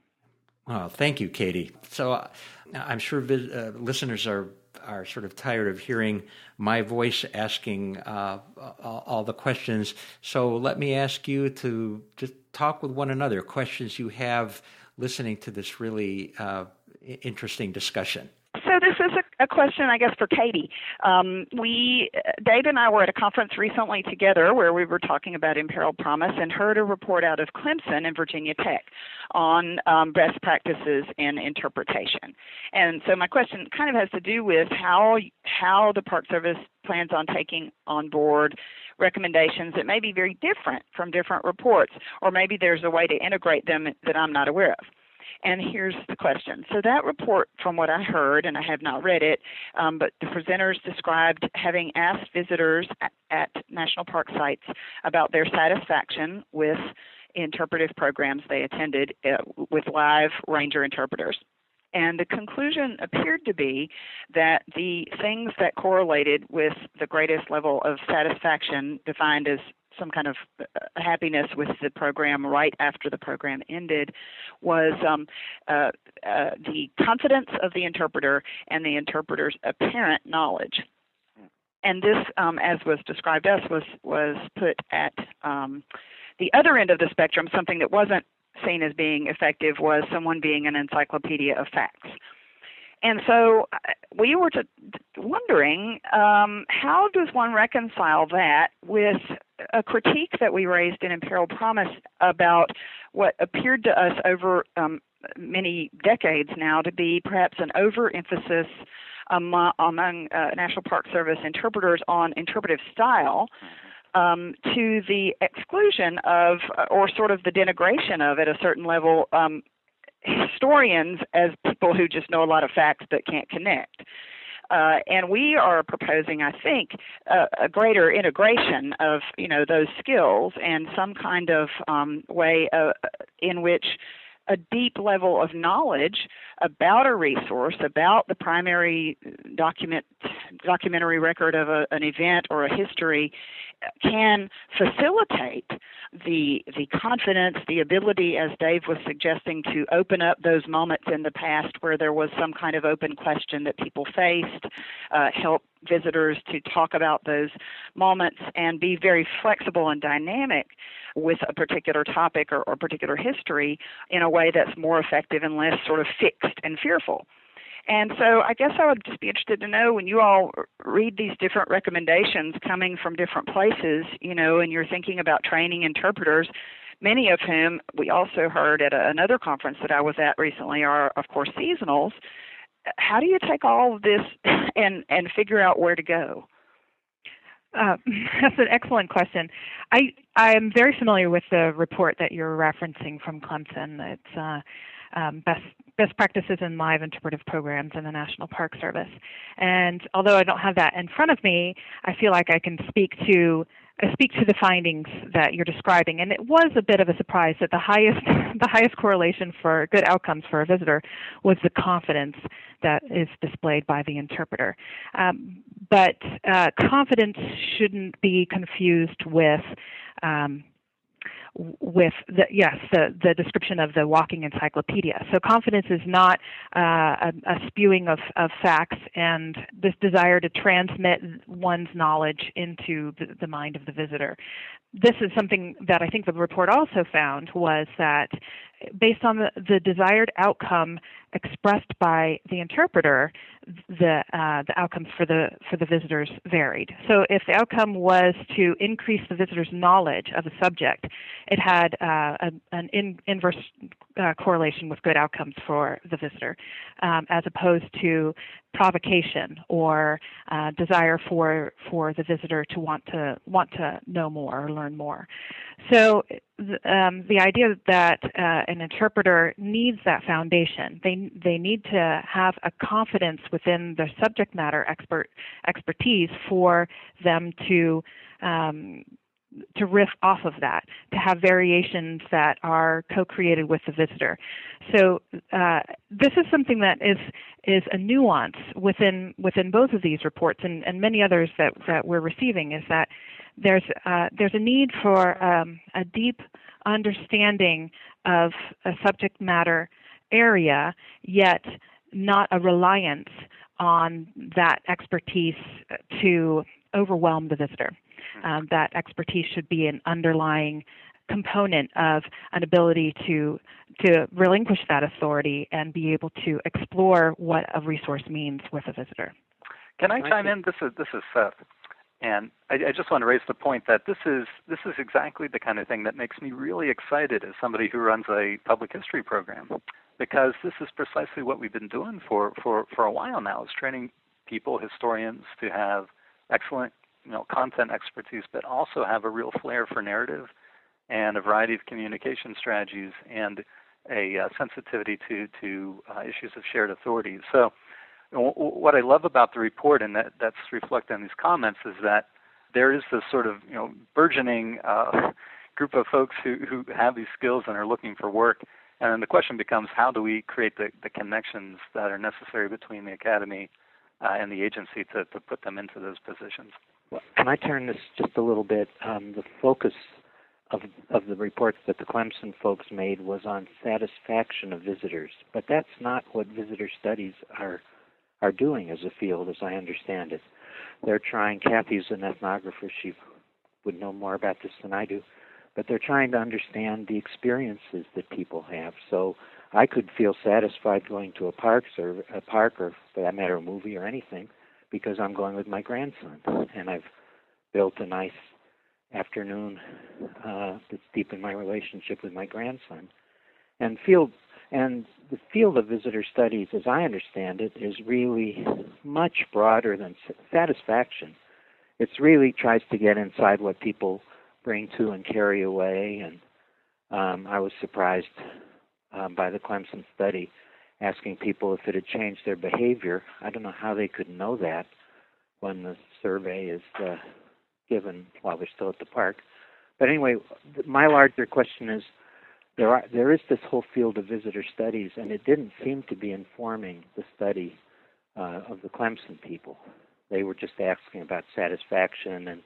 Oh, thank you, Katie. So uh, I'm sure uh, listeners are are sort of tired of hearing my voice asking uh, all the questions. So let me ask you to just talk with one another. Questions you have listening to this really uh, interesting discussion. So this is a, a question, I guess, for Katie. Um, we, Dave and I were at a conference recently together where we were talking about imperiled promise and heard a report out of Clemson and Virginia Tech on um, best practices in interpretation. And so my question kind of has to do with how how the Park Service plans on taking on board recommendations that may be very different from different reports, or maybe there's a way to integrate them that I'm not aware of. And here's the question. So, that report, from what I heard, and I have not read it, um, but the presenters described having asked visitors at, at national park sites about their satisfaction with interpretive programs they attended uh, with live ranger interpreters. And the conclusion appeared to be that the things that correlated with the greatest level of satisfaction, defined as some kind of uh, happiness with the program right after the program ended was um, uh, uh, the confidence of the interpreter and the interpreter's apparent knowledge. And this, um, as was described us, was was put at um, the other end of the spectrum. Something that wasn't seen as being effective was someone being an encyclopedia of facts. And so uh, we were to, wondering um, how does one reconcile that with a critique that we raised in Imperiled Promise about what appeared to us over um, many decades now to be perhaps an overemphasis among, among uh, National Park Service interpreters on interpretive style. Um, to the exclusion of, or sort of the denigration of, at a certain level, um, historians as people who just know a lot of facts but can't connect. Uh, and we are proposing, I think, a, a, greater integration of you know those skills and some kind of um, way uh, in which a deep level of knowledge about a resource, about the primary document, documentary record of a, an event or a history, can facilitate the the confidence, the ability, as Dave was suggesting, to open up those moments in the past where there was some kind of open question that people faced, uh, help visitors to talk about those moments and be very flexible and dynamic with a particular topic or, or particular history in a way that's more effective and less sort of fixed and fearful. And so I guess I would just be interested to know when you all read these different recommendations coming from different places, you know, and you're thinking about training interpreters, many of whom we also heard at a, another conference that I was at recently are, of course, seasonals. How do you take all of this (laughs) and and figure out where to go? Uh, (laughs) that's an excellent question. I I am very familiar with the report that you're referencing from Clemson. It's uh, um, best best practices in live interpretive programs in the National Park Service. And although I don't have that in front of me, I feel like I can speak to speak to the findings that you're describing. And it was a bit of a surprise that the highest (laughs) the highest correlation for good outcomes for a visitor was the confidence that is displayed by the interpreter. Um, but uh, confidence shouldn't be confused with um, with the yes the the description of the walking encyclopedia. So confidence is not uh, a, a, spewing of, of facts and this desire to transmit one's knowledge into the, the mind of the visitor. This is something that I think the report also found was that based on the, the desired outcome expressed by the interpreter, the uh, the outcomes for the for the visitors varied. So if the outcome was to increase the visitor's knowledge of a subject, it had uh, a, an in, inverse uh, correlation with good outcomes for the visitor, um, as opposed to provocation or uh, desire for for the visitor to want to want to know more or learn more. So um, the idea that uh, an interpreter needs that foundation. They they need to have a confidence within their subject matter expert expertise for them to um, to riff off of that, to have variations that are co-created with the visitor. So uh, this is something that is is a nuance within within both of these reports and, and many others that, that we're receiving is that there's uh, there's a need for um, a deep understanding of a subject matter area, yet not a reliance on that expertise to overwhelm the visitor. Hmm. Um, that expertise should be an underlying component of an ability to to relinquish that authority and be able to explore what a resource means with a visitor. Can I chime in? This is this is Seth, and I, I just want to raise the point that this is this is exactly the kind of thing that makes me really excited as somebody who runs a public history program, because this is precisely what we've been doing for for for a while now. Is training people, historians, to have excellent you know content expertise, but also have a real flair for narrative and a variety of communication strategies and a uh, sensitivity to to uh, issues of shared authority. So, w- what I love about the report, and that, that's reflected in these comments, is that there is this sort of you know burgeoning uh, group of folks who who have these skills and are looking for work. And then the question becomes, how do we create the, the connections that are necessary between the academy uh, and the agency to, to put them into those positions? Can I turn this just a little bit? Um, the focus of of the reports that the Clemson folks made was on satisfaction of visitors, but that's not what visitor studies are are doing as a field, as I understand it. They're trying. Cathy's an ethnographer; she would know more about this than I do, but they're trying to understand the experiences that people have. So I could feel satisfied going to a park or a park, or for that matter, a movie or anything, because I'm going with my grandson, and I've built a nice afternoon uh, that's deepened my relationship with my grandson. And field and the field of visitor studies, as I understand it, is really much broader than satisfaction. It's really tries to get inside what people bring to and carry away. And um, I was surprised um, by the Clemson study asking people if it had changed their behavior. I don't know how they could know that when the survey is uh, given while they're still at the park. But anyway, my larger question is there are there is this whole field of visitor studies, and it didn't seem to be informing the study uh, of the Clemson people. They were just asking about satisfaction and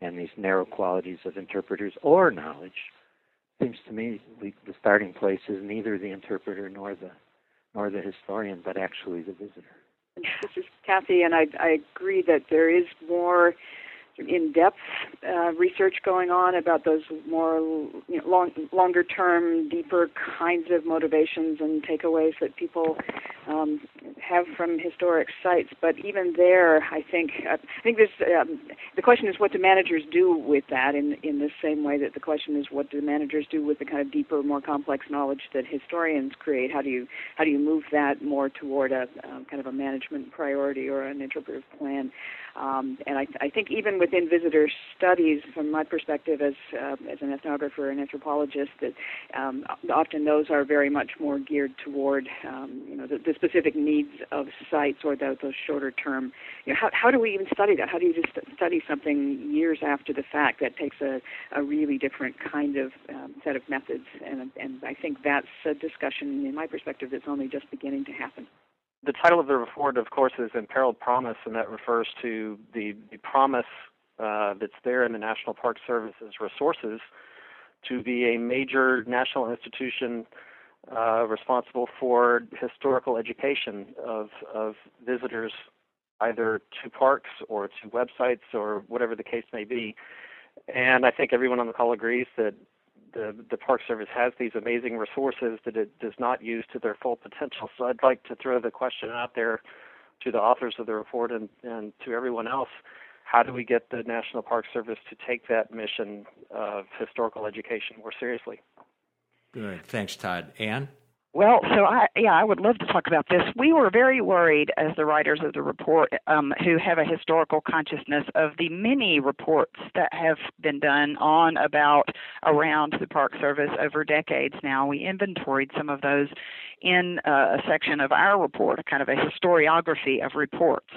and these narrow qualities of interpreters or knowledge. Seems to me the starting place is neither the interpreter nor the nor the historian, but actually the visitor. This (laughs) is Cathy, and I, I agree that there is more in-depth uh, research going on about those more you know, long, longer-term, deeper kinds of motivations and takeaways that people um, have from historic sites. But even there, I think uh, I think this um, the question is what do managers do with that in in the same way that the question is what do managers do with the kind of deeper, more complex knowledge that historians create? How do you how do you move that more toward a um, kind of a management priority or an interpretive plan? Um, and I, I, think even within visitor studies, from my perspective as uh, as an ethnographer and anthropologist, that um, often those are very much more geared toward um, you know the, the, specific needs of sites or the, those shorter term. You know, how how do we even study that? How do you just study something years after the fact? That takes a, a really different kind of um, set of methods, and and I think that's a discussion, in my perspective, that's only just beginning to happen the title of the report, of course, is Imperiled Promise, and that refers to the, the promise uh, that's there in the National Park Service's resources to be a major national institution uh, responsible for historical education of, of visitors either to parks or to websites or whatever the case may be. And I think everyone on the call agrees that the the Park Service has these amazing resources that it does not use to their full potential. So I'd like to throw the question out there to the authors of the report and, and to everyone else. How do we get the National Park Service to take that mission of historical education more seriously? Good. Thanks, Todd. Anne? Well, so I yeah, I would love to talk about this. We were very worried as the writers of the report um, who have a historical consciousness of the many reports that have been done on about around the Park Service over decades now. We inventoried some of those in uh, a section of our report, a kind of a historiography of reports.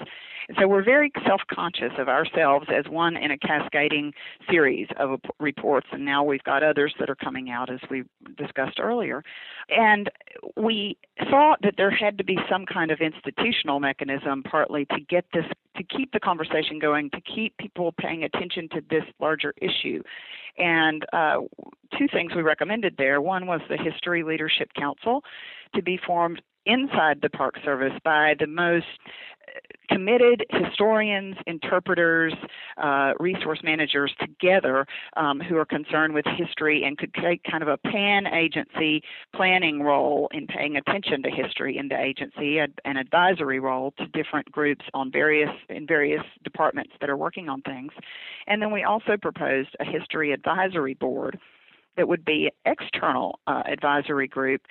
So we're very self-conscious of ourselves as one in a cascading series of reports, and now we've got others that are coming out as we discussed earlier. And we thought that there had to be some kind of institutional mechanism, partly to get this, to keep the conversation going, to keep people paying attention to this larger issue, and uh, two things we recommended there. One was the History Leadership Council to be formed inside the Park Service by the most committed historians, interpreters, uh, resource managers together um, who are concerned with history and could take kind of a pan agency planning role in paying attention to history in the agency, an advisory role to different groups on various in various departments that are working on things. And then we also proposed a history advisory board that would be external uh, advisory group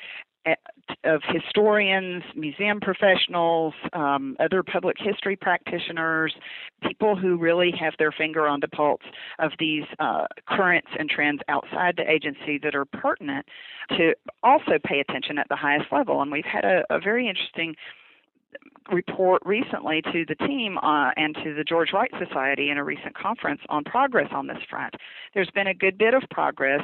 of historians, museum professionals, um, other public history practitioners, people who really have their finger on the pulse of these uh, currents and trends outside the agency that are pertinent to also pay attention at the highest level. And we've had a, a very interesting report recently to the team uh, and to the George Wright Society in a recent conference on progress on this front. There's been a good bit of progress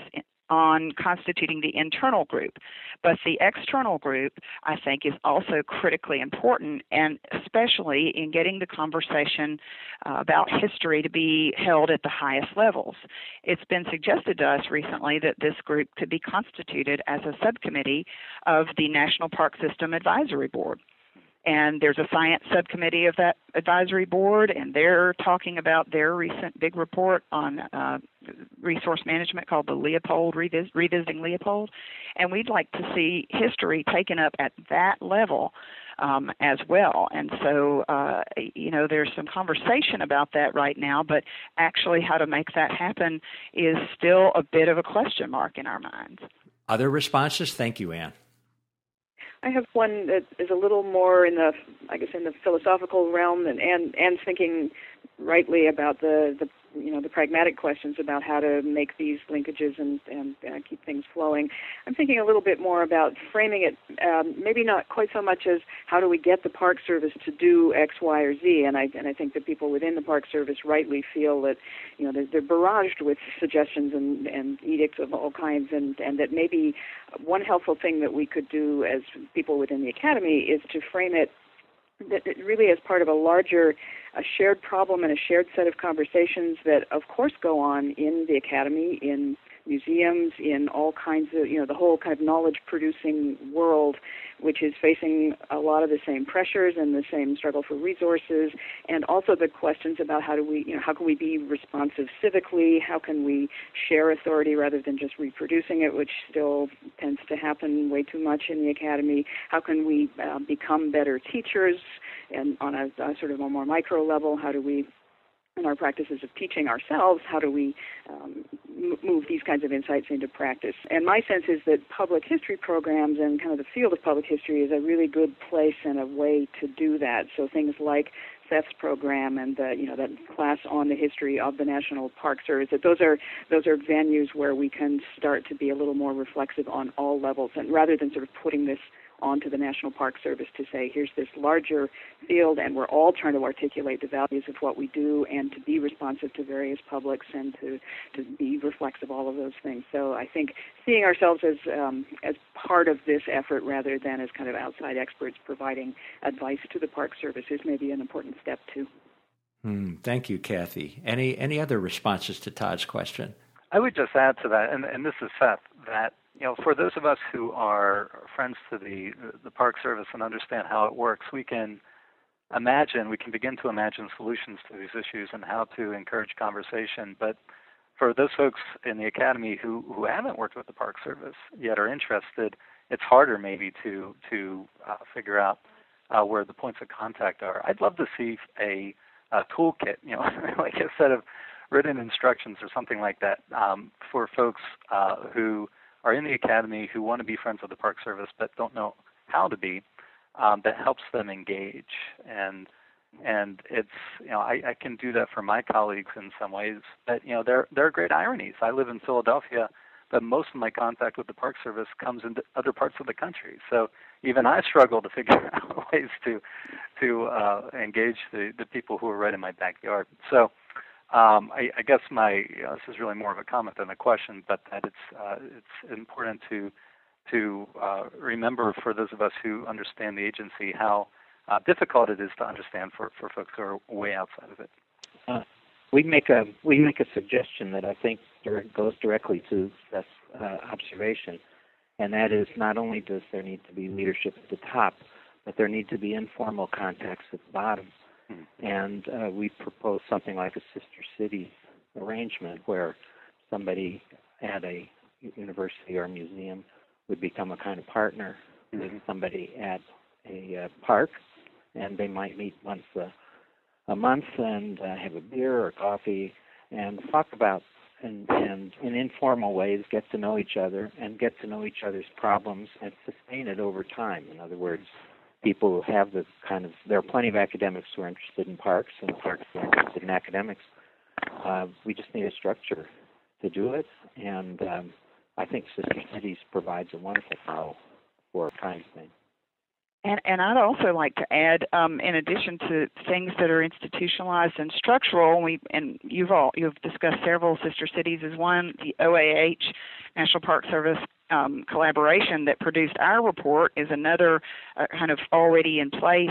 on constituting the internal group. But the external group, I think, is also critically important, and especially in getting the conversation uh, about history to be held at the highest levels. It's been suggested to us recently that this group could be constituted as a subcommittee of the National Park System Advisory Board and there's a science subcommittee of that advisory board, and they're talking about their recent big report on uh, resource management called the Leopold Revis- Revisiting Leopold, and we'd like to see history taken up at that level. Um, as well. And so, uh, you know, there's some conversation about that right now, but actually, how to make that happen is still a bit of a question mark in our minds. Other responses? Thank you, Anne. I have one that is a little more in the, I guess, in the philosophical realm, and and and thinking rightly about the the you know the pragmatic questions about how to make these linkages and and uh, keep things flowing. I'm thinking a little bit more about framing it, um, maybe not quite so much as how do we get the Park Service to do X, Y, or Z. And I and I think that people within the Park Service rightly feel that you know they're, they're barraged with suggestions and and edicts of all kinds, and and that maybe one helpful thing that we could do as people within the Academy is to frame it that it really is part of a larger a shared problem and a shared set of conversations that of course go on in the academy in museums in all kinds of you know the whole kind of knowledge producing world which is facing a lot of the same pressures and the same struggle for resources and also the questions about how do we you know how can we be responsive civically? How can we share authority rather than just reproducing it which still tends to happen way too much in the academy? How can we uh, become better teachers? And on a, a sort of a more micro level how do we in our practices of teaching ourselves, how do we um, move these kinds of insights into practice? And my sense is that public history programs and kind of the field of public history is a really good place and a way to do that. So things like Seth's program and the you know that class on the history of the National Park Service. That those are those are venues where we can start to be a little more reflexive on all levels, and rather than sort of putting this onto the National Park Service to say, here's this larger field, and we're all trying to articulate the values of what we do and to be responsive to various publics and to, to be reflexive, of all of those things. So I think seeing ourselves as, um, as part of this effort rather than as kind of outside experts providing advice to the Park Service is maybe an important step too. Hmm, thank you, Cathy. Any any other responses to Todd's question? I would just add to that, and, and this is Seth, that you know, for those of us who are friends to the the Park Service and understand how it works, we can imagine, we can begin to imagine solutions to these issues and how to encourage conversation. But for those folks in the academy who who haven't worked with the Park Service yet are interested, it's harder maybe to to uh, figure out uh, where the points of contact are. I'd love to see a, a toolkit, you know, (laughs) like a set of written instructions or something like that um, for folks uh, who are in the academy who want to be friends of the Park Service but don't know how to be, um, that helps them engage. And and it's you know I, I can do that for my colleagues in some ways. But you know there there are great ironies. I live in Philadelphia, but most of my contact with the Park Service comes in other parts of the country. So even I struggle to figure (laughs) out ways to to uh, engage the the people who are right in my backyard. So um, I, I, guess my uh, this is really more of a comment than a question, but that it's uh, it's important to to uh, remember for those of us who understand the agency how uh, difficult it is to understand for, for folks who are way outside of it. Uh, we make a we make a suggestion that I think goes directly to Seth's uh, observation, and that is not only does there need to be leadership at the top, but there need to be informal contacts at the bottom. And uh, we propose something like a sister city arrangement where somebody at a university or museum would become a kind of partner mm-hmm. with somebody at a uh, park, and they might meet once a, a month and uh, have a beer or coffee and talk about and, and in informal ways get to know each other and get to know each other's problems and sustain it over time. In other words, people who have the kind of there are plenty of academics who are interested in parks and parks are interested in academics. Uh, we just need a structure to do it, and um, I think Sister Cities provides a wonderful model for kind of thing. And, and I'd also like to add, um, in addition to things that are institutionalized and structural, and we and you've all you've discussed several sister cities as one, the OAH National Park Service um, collaboration that produced our report is another uh, kind of already in place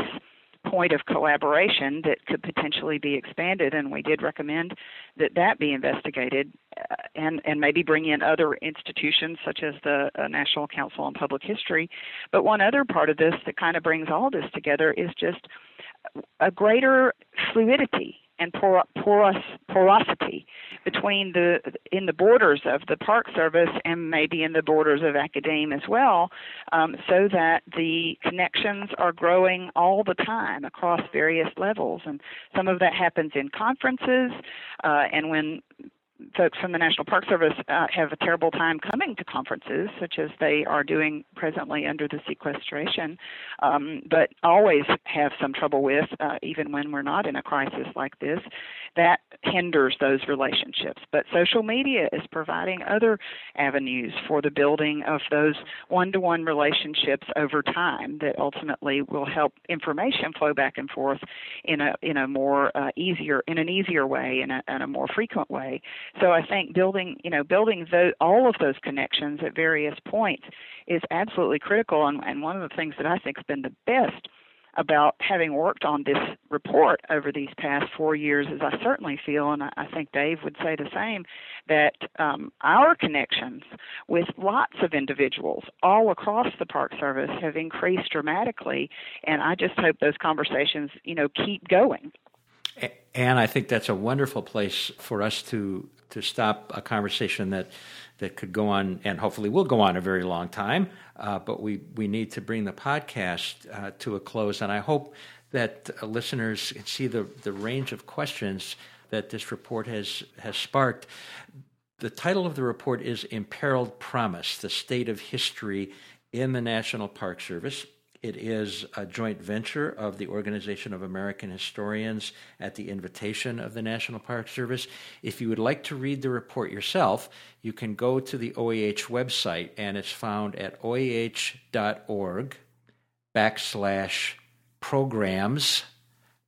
point of collaboration that could potentially be expanded, and we did recommend that that be investigated, uh, and and maybe bring in other institutions such as the uh, National Council on Public History. But one other part of this that kind of brings all this together is just a greater fluidity and por- poros- porosity between the in the borders of the Park Service and maybe in the borders of academe as well, um, so that the connections are growing all the time across various levels. And some of that happens in conferences, uh, and when folks from the National Park Service uh, have a terrible time coming to conferences, such as they are doing presently under the sequestration, um, but always have some trouble with, uh, even when we're not in a crisis like this. That hinders those relationships. But social media is providing other avenues for the building of those one to one relationships over time that ultimately will help information flow back and forth in a in a more uh, easier in an easier way in a, in a more frequent way so I think building, you know, building all of those connections at various points is absolutely critical. And, and one of the things that I think has been the best about having worked on this report over these past four years is I certainly feel, and I think Dave would say the same, that um, our connections with lots of individuals all across the Park Service have increased dramatically, and I just hope those conversations, you know, keep going. And I think that's a wonderful place for us to to stop a conversation that that could go on and hopefully will go on a very long time. Uh, but we we need to bring the podcast uh, to a close, and I hope that uh, listeners can see the the range of questions that this report has has sparked. The title of the report is Imperiled Promise: The State of History in the National Park Service. It is a joint venture of the Organization of American Historians at the invitation of the National Park Service. If you would like to read the report yourself, you can go to the OAH website, and it's found at oah.org backslash programs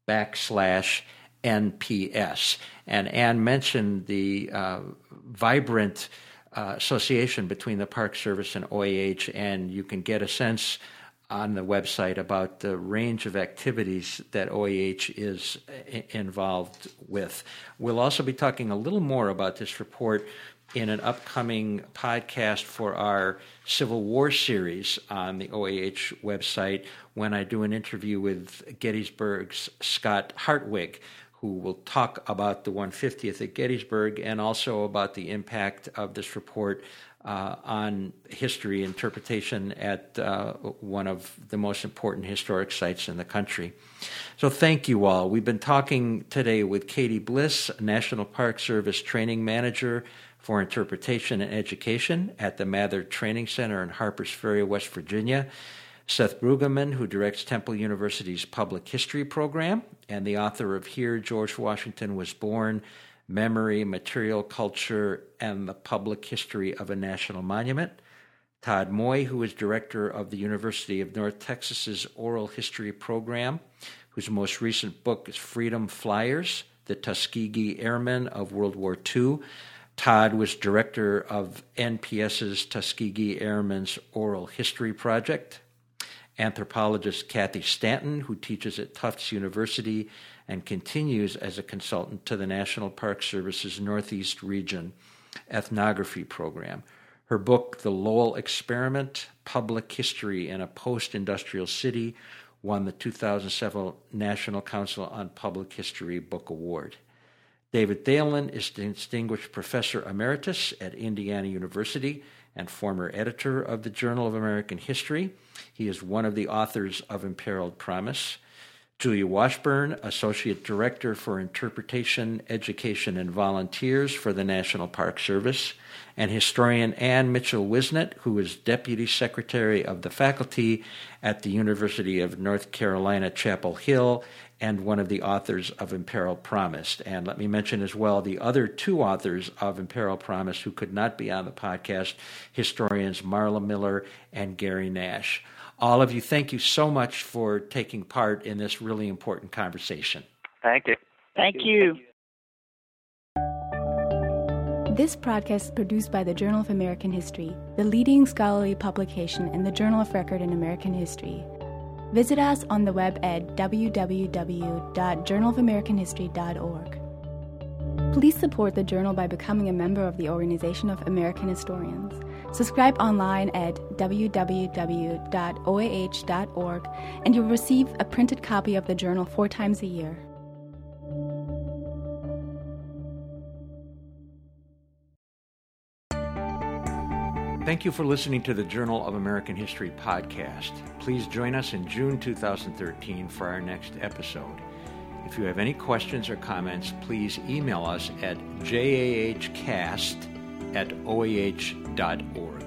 backslash NPS. And Anne mentioned the uh, vibrant uh, association between the Park Service and OAH, and you can get a sense on the website about the range of activities that OAH is eh, involved with. We'll also be talking a little more about this report in an upcoming podcast for our Civil War series on the OAH website when I do an interview with Gettysburg's Scott Hartwig, who will talk about the 150th at Gettysburg and also about the impact of this report uh, on history interpretation at uh, one of the most important historic sites in the country. So, thank you all. We've been talking today with Katie Bliss, National Park Service Training Manager for Interpretation and Education at the Mather Training Center in Harpers Ferry, West Virginia. Seth Bruggeman, who directs Temple University's Public History program, and the author of Here George Washington Was Born Memory, Material Culture, and the Public History of a National Monument. Todd Moye, who is director of the University of North Texas's Oral History Program, whose most recent book is Freedom Flyers The Tuskegee Airmen of World War II. Todd was director of NPS's Tuskegee Airmen's Oral History Project. Anthropologist Cathy Stanton, who teaches at Tufts University and continues as a consultant to the National Park Service's Northeast region. ethnography program. Her book, The Lowell Experiment Public History in a Post Industrial City, won the 2007 National Council on Public History Book Award. David Thelen is Distinguished Professor Emeritus at Indiana University and former editor of the Journal of American History. He is one of the authors of Imperiled Promise. Julia Washburn, Associate Director for Interpretation, Education, and Volunteers for the National Park Service, and historian Anne Mitchell Whisnant, who is Deputy Secretary of the Faculty at the University of North Carolina, Chapel Hill, and one of the authors of Imperiled Promise. And let me mention as well the other two authors of Imperiled Promise who could not be on the podcast historians Marla Miller and Gary Nash. All of you, thank you so much for taking part in this really important conversation. Thank you. Thank you. This podcast is produced by the Journal of American History, the leading scholarly publication in the Journal of Record in American History. Visit us on the web at www.journalofamericanhistory.org. Please support the journal by becoming a member of the Organization of American Historians. Subscribe online at www.oah.org and you'll receive a printed copy of the journal four times a year. Thank you for listening to the Journal of American History podcast. Please join us in June 2013 for our next episode. If you have any questions or comments, please email us at jahcast at oah.org.